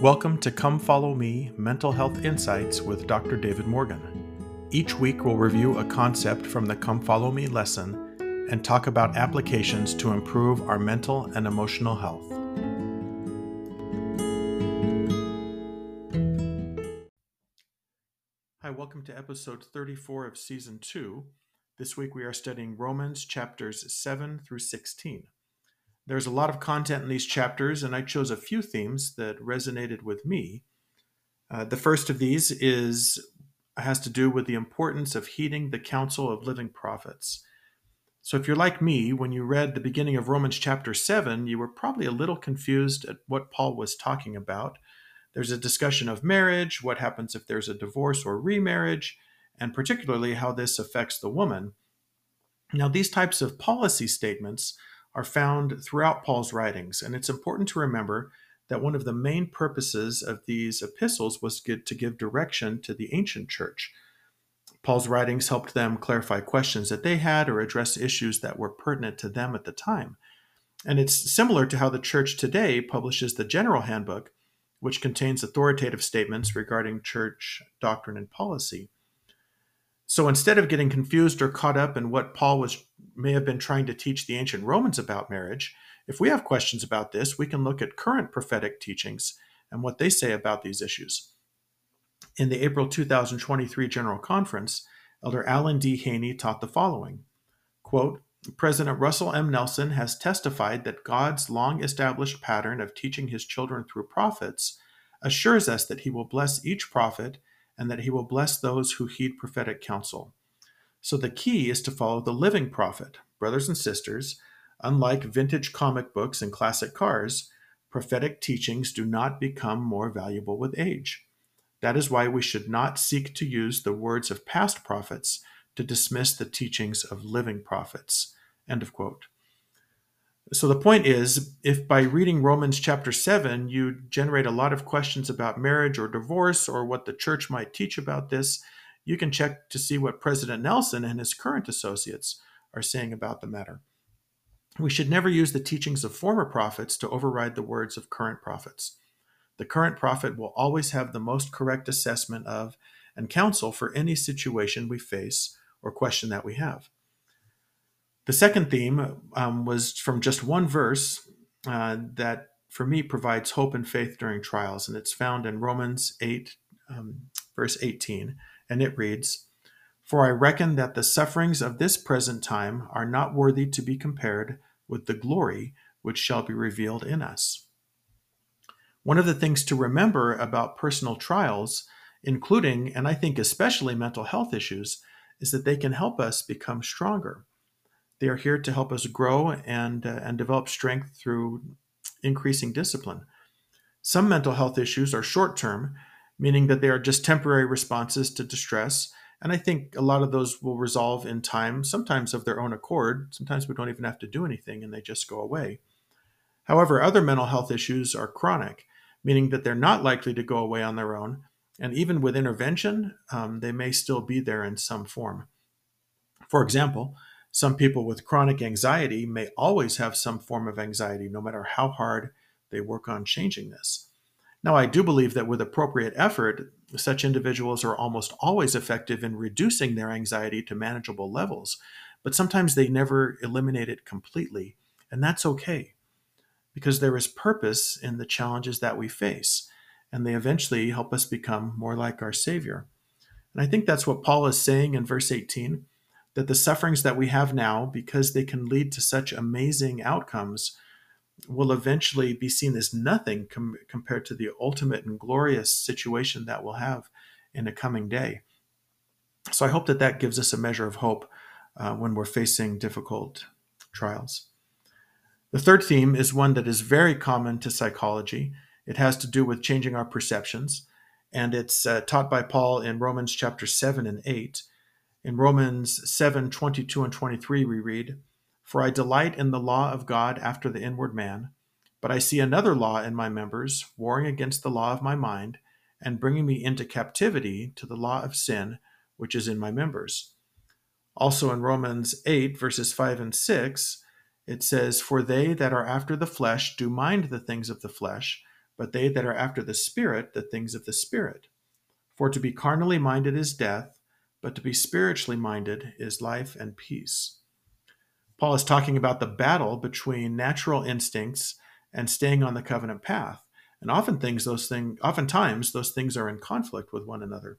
Welcome to Come Follow Me Mental Health Insights with Dr. David Morgan. Each week, we'll review a concept from the Come Follow Me lesson and talk about applications to improve our mental and emotional health. Hi, welcome to episode 34 of season 2. This week, we are studying Romans chapters 7 through 16. There's a lot of content in these chapters, and I chose a few themes that resonated with me. Uh, the first of these is has to do with the importance of heeding the counsel of living prophets. So, if you're like me, when you read the beginning of Romans chapter 7, you were probably a little confused at what Paul was talking about. There's a discussion of marriage, what happens if there's a divorce or remarriage, and particularly how this affects the woman. Now, these types of policy statements are found throughout Paul's writings, and it's important to remember that one of the main purposes of these epistles was to give direction to the ancient church. Paul's writings helped them clarify questions that they had or address issues that were pertinent to them at the time. And it's similar to how the church today publishes the General Handbook, which contains authoritative statements regarding church doctrine and policy. So instead of getting confused or caught up in what Paul was may have been trying to teach the ancient Romans about marriage, if we have questions about this, we can look at current prophetic teachings and what they say about these issues. In the April 2023 General Conference, Elder Alan T. Haynie taught the following quote, President Russell M. Nelson has testified that God's long established pattern of teaching his children through prophets assures us that he will bless each prophet and that he will bless those who heed prophetic counsel. So the key is to follow the living prophet. Brothers and sisters, unlike vintage comic books and classic cars, prophetic teachings do not become more valuable with age. That is why we should not seek to use the words of past prophets to dismiss the teachings of living prophets. End of quote. So the point is, if by reading Romans chapter 7 you generate a lot of questions about marriage or divorce or what the church might teach about this, you can check to see what President Nelson and his current associates are saying about the matter. We should never use the teachings of former prophets to override the words of current prophets. The current prophet will always have the most correct assessment of and counsel for any situation we face or question that we have. The second theme um, was from just one verse uh, that, for me, provides hope and faith during trials, and it's found in Romans 8, um, verse 18 and it reads For I reckon that the sufferings of this present time are not worthy to be compared with the glory which shall be revealed in us. One of the things to remember about personal trials, including, and I think especially mental health issues, is that they can help us become stronger. They are here to help us grow and, uh, and develop strength through increasing discipline. Some mental health issues are short term meaning that they are just temporary responses to distress. And I think a lot of those will resolve in time, sometimes of their own accord. Sometimes we don't even have to do anything and they just go away. However, other mental health issues are chronic, meaning that they're not likely to go away on their own. And even with intervention, um, they may still be there in some form. For example, some people with chronic anxiety may always have some form of anxiety, no matter how hard they work on changing this. Now, I do believe that with appropriate effort, such individuals are almost always effective in reducing their anxiety to manageable levels, but sometimes they never eliminate it completely. And that's okay because there is purpose in the challenges that we face, and they eventually help us become more like our Savior. And I think that's what Paul is saying in verse 18 that the sufferings that we have now, because they can lead to such amazing outcomes, will eventually be seen as nothing com- compared to the ultimate and glorious situation that we'll have in a coming day. So I hope that that gives us a measure of hope uh, when we're facing difficult trials. The third theme is one that is very common to psychology. It has to do with changing our perceptions, and it's uh, taught by Paul in Romans chapter 7 and 8. In Romans 7 22 and 23, we read, for I delight in the law of God after the inward man. But I see another law in my members, warring against the law of my mind, and bringing me into captivity to the law of sin which is in my members. Also in Romans 8, verses 5 and 6, it says, For they that are after the flesh do mind the things of the flesh, but they that are after the Spirit, the things of the Spirit. For to be carnally minded is death, but to be spiritually minded is life and peace. Paul is talking about the battle between natural instincts and staying on the covenant path. And often things those things oftentimes those things are in conflict with one another.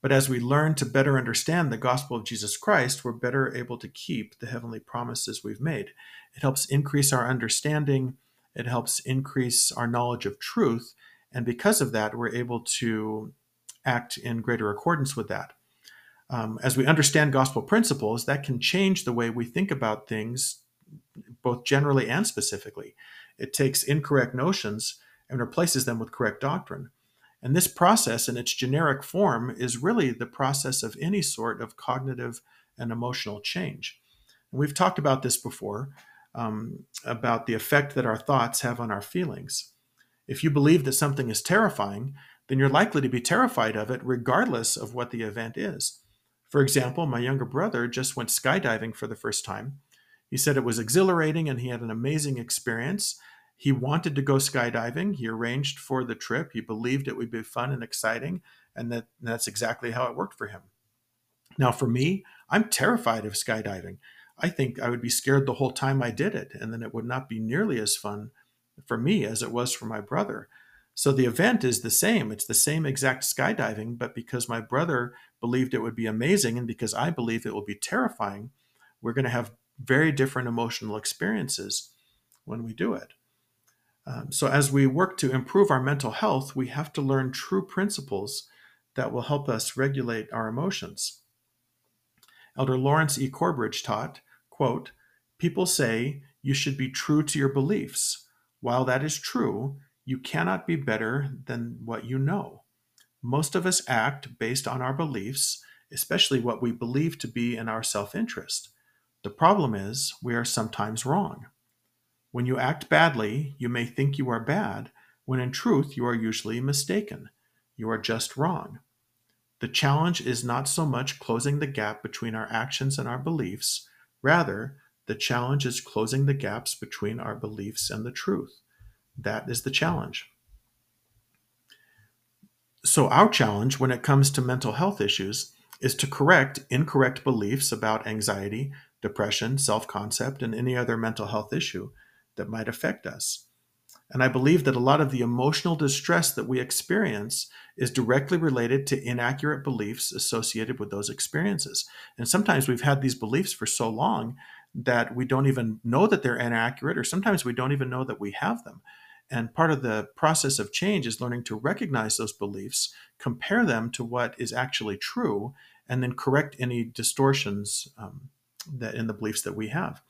But as we learn to better understand the gospel of Jesus Christ, we're better able to keep the heavenly promises we've made. It helps increase our understanding, it helps increase our knowledge of truth, and because of that, we're able to act in greater accordance with that. Um, as we understand gospel principles, that can change the way we think about things, both generally and specifically. It takes incorrect notions and replaces them with correct doctrine. And this process, in its generic form, is really the process of any sort of cognitive and emotional change. And we've talked about this before um, about the effect that our thoughts have on our feelings. If you believe that something is terrifying, then you're likely to be terrified of it regardless of what the event is. For example, my younger brother just went skydiving for the first time. He said it was exhilarating and he had an amazing experience. He wanted to go skydiving. He arranged for the trip. He believed it would be fun and exciting, and that that's exactly how it worked for him. Now, for me, I'm terrified of skydiving. I think I would be scared the whole time I did it, and then it would not be nearly as fun for me as it was for my brother. So the event is the same. It's the same exact skydiving, but because my brother believed it would be amazing and because I believe it will be terrifying, we're going to have very different emotional experiences when we do it. Um, so, as we work to improve our mental health, we have to learn true principles that will help us regulate our emotions. Elder Lawrence E. Corbridge taught, quote, People say you should be true to your beliefs. While that is true, you cannot be better than what you know. Most of us act based on our beliefs, especially what we believe to be in our self interest. The problem is, we are sometimes wrong. When you act badly, you may think you are bad, when in truth you are usually mistaken. You are just wrong. The challenge is not so much closing the gap between our actions and our beliefs, rather, the challenge is closing the gaps between our beliefs and the truth. That is the challenge. So, our challenge when it comes to mental health issues is to correct incorrect beliefs about anxiety, depression, self concept, and any other mental health issue that might affect us. And I believe that a lot of the emotional distress that we experience is directly related to inaccurate beliefs associated with those experiences. And sometimes we've had these beliefs for so long that we don't even know that they're inaccurate, or sometimes we don't even know that we have them. And part of the process of change is learning to recognize those beliefs, compare them to what is actually true, and then correct any distortions um, that in the beliefs that we have.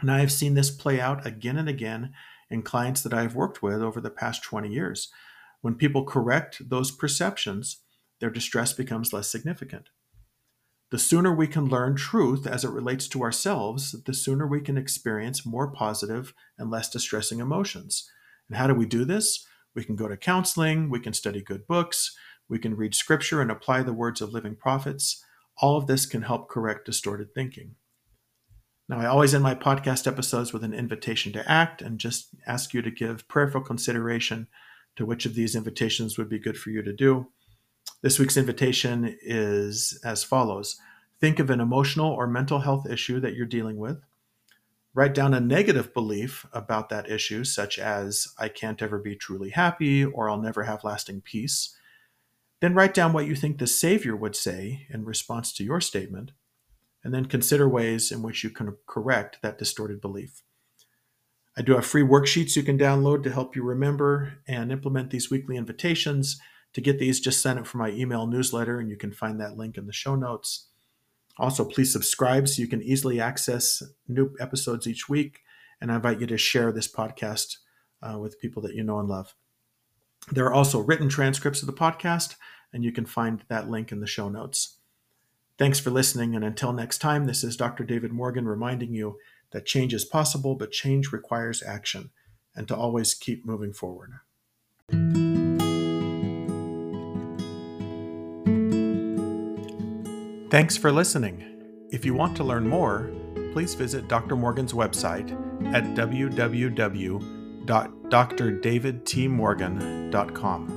And I have seen this play out again and again in clients that I've worked with over the past 20 years. When people correct those perceptions, their distress becomes less significant. The sooner we can learn truth as it relates to ourselves, the sooner we can experience more positive and less distressing emotions. And how do we do this? We can go to counseling, we can study good books, we can read scripture and apply the words of living prophets. All of this can help correct distorted thinking. Now, I always end my podcast episodes with an invitation to act and just ask you to give prayerful consideration to which of these invitations would be good for you to do. This week's invitation is as follows Think of an emotional or mental health issue that you're dealing with. Write down a negative belief about that issue, such as, I can't ever be truly happy or I'll never have lasting peace. Then write down what you think the Savior would say in response to your statement and then consider ways in which you can correct that distorted belief. I do have free worksheets you can download to help you remember and implement these weekly invitations. To get these, just sign up for my email newsletter, and you can find that link in the show notes. Also, please subscribe so you can easily access new episodes each week. And I invite you to share this podcast uh, with people that you know and love. There are also written transcripts of the podcast, and you can find that link in the show notes. Thanks for listening, and until next time, this is Dr. David Morgan reminding you that change is possible, but change requires action, and to always keep moving forward. Thanks for listening. If you want to learn more, please visit Dr. Morgan's website at www.drmorgan.com drdavidtmorgan.com.